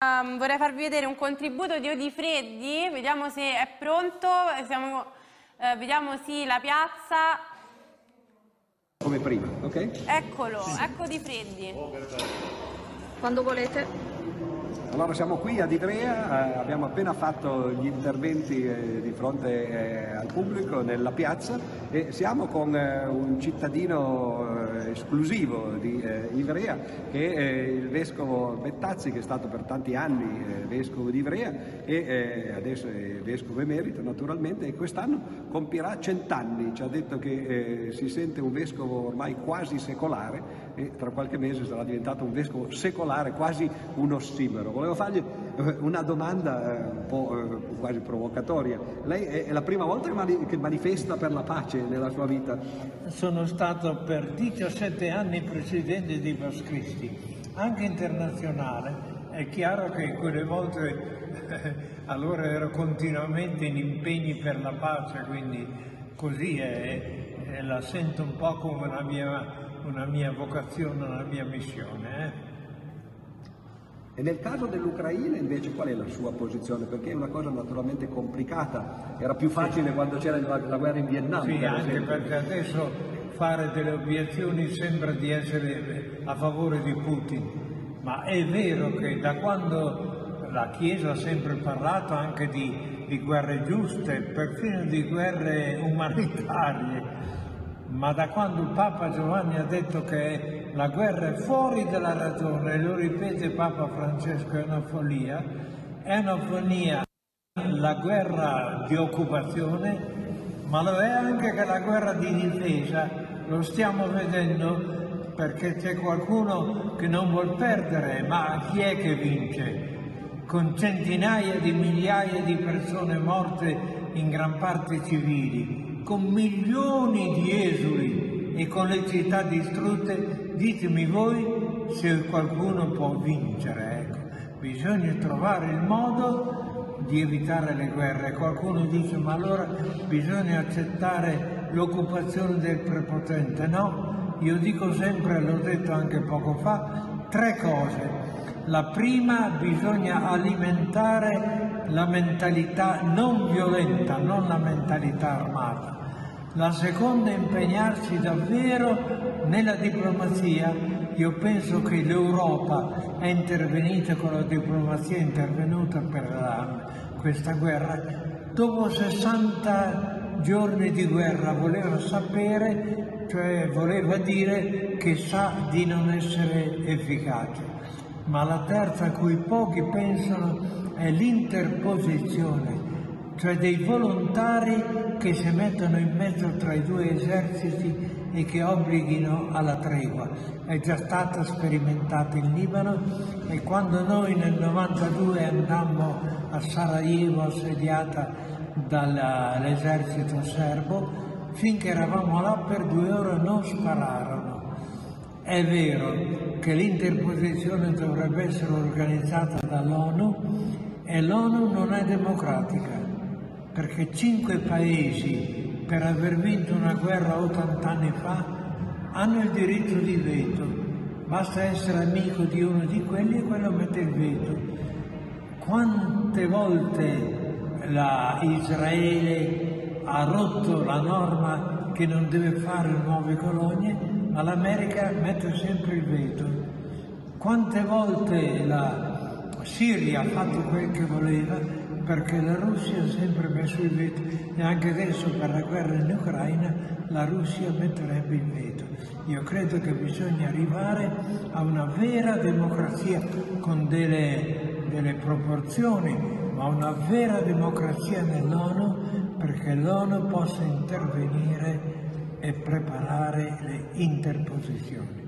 Um, vorrei farvi vedere un contributo di Odi Freddi, vediamo se è pronto, Siamo, uh, vediamo sì la piazza. Come prima, ok? Eccolo, ecco Di Freddi. Quando volete. Allora siamo qui ad Ivrea, eh, abbiamo appena fatto gli interventi eh, di fronte eh, al pubblico nella piazza e siamo con eh, un cittadino eh, esclusivo di eh, Ivrea che è il vescovo Bettazzi che è stato per tanti anni vescovo di Ivrea e adesso è vescovo emerito naturalmente e quest'anno compierà cent'anni, ci ha detto che si sente un vescovo ormai quasi secolare e tra qualche mese sarà diventato un vescovo secolare, quasi un ossimero volevo fargli eh, una domanda eh, un po' eh, quasi provocatoria. Lei è la prima volta che manifesta per la pace nella sua vita? Sono stato per 17 anni presidente di Vascristi, anche internazionale. È chiaro che quelle volte allora ero continuamente in impegni per la pace, quindi così è, la sento un po' come una mia, una mia vocazione, una mia missione. Eh? E nel caso dell'Ucraina invece qual è la sua posizione? Perché è una cosa naturalmente complicata, era più facile sì. quando c'era la, guerra in Vietnam. Sì, per anche perché adesso fare delle obiezioni sembra di essere a favore di Putin, ma è vero che da quando la Chiesa ha sempre parlato anche di, di guerre giuste, perfino di guerre umanitarie, ma da quando Papa Giovanni ha detto che la guerra è fuori dalla ragione, lo ripete Papa Francesco, è una follia, è una follia la guerra di occupazione, ma lo è anche che la guerra di difesa, lo stiamo vedendo perché c'è qualcuno che non vuol perdere, ma chi è che vince? Con centinaia di migliaia di persone morte in gran parte civili, con milioni di esuli e con le città distrutte, ditemi voi se qualcuno può vincere. Ecco. Bisogna trovare il modo di evitare le guerre. Qualcuno dice ma allora bisogna accettare l'occupazione del prepotente. No, io dico sempre, l'ho detto anche poco fa, tre cose. La prima bisogna alimentare la mentalità non violenta, non la mentalità armata la seconda è impegnarsi davvero nella diplomazia. Io penso che l'Europa è intervenuta con la diplomazia, è intervenuta per la, questa guerra. Dopo 60 giorni di guerra voleva sapere, cioè voleva dire che sa di non essere efficace. Ma la terza a cui pochi pensano è l'interposizione cioè dei volontari che si mettono in mezzo tra i due eserciti e che obblighino alla tregua. È già stata sperimentata in Libano e quando noi nel 92 andammo a Sarajevo assediata dall'esercito serbo, finché eravamo là per due ore non spararono. È vero che l'interposizione dovrebbe essere organizzata dall'ONU e l'ONU non è democratica perché cinque paesi per aver vinto una guerra 80 anni fa hanno il diritto di veto, basta essere amico di uno di quelli e quello mette il veto. Quante volte la Israele ha rotto la norma che non deve fare nuove colonie, ma l'America mette sempre il veto. Quante volte la Siria ha fatto quel che voleva perché la Russia ha sempre messo il veto e anche adesso per la guerra in Ucraina la Russia metterebbe il veto. Io credo che bisogna arrivare a una vera democrazia con delle, delle proporzioni, ma una vera democrazia nell'ONU perché l'ONU possa intervenire e preparare le interposizioni.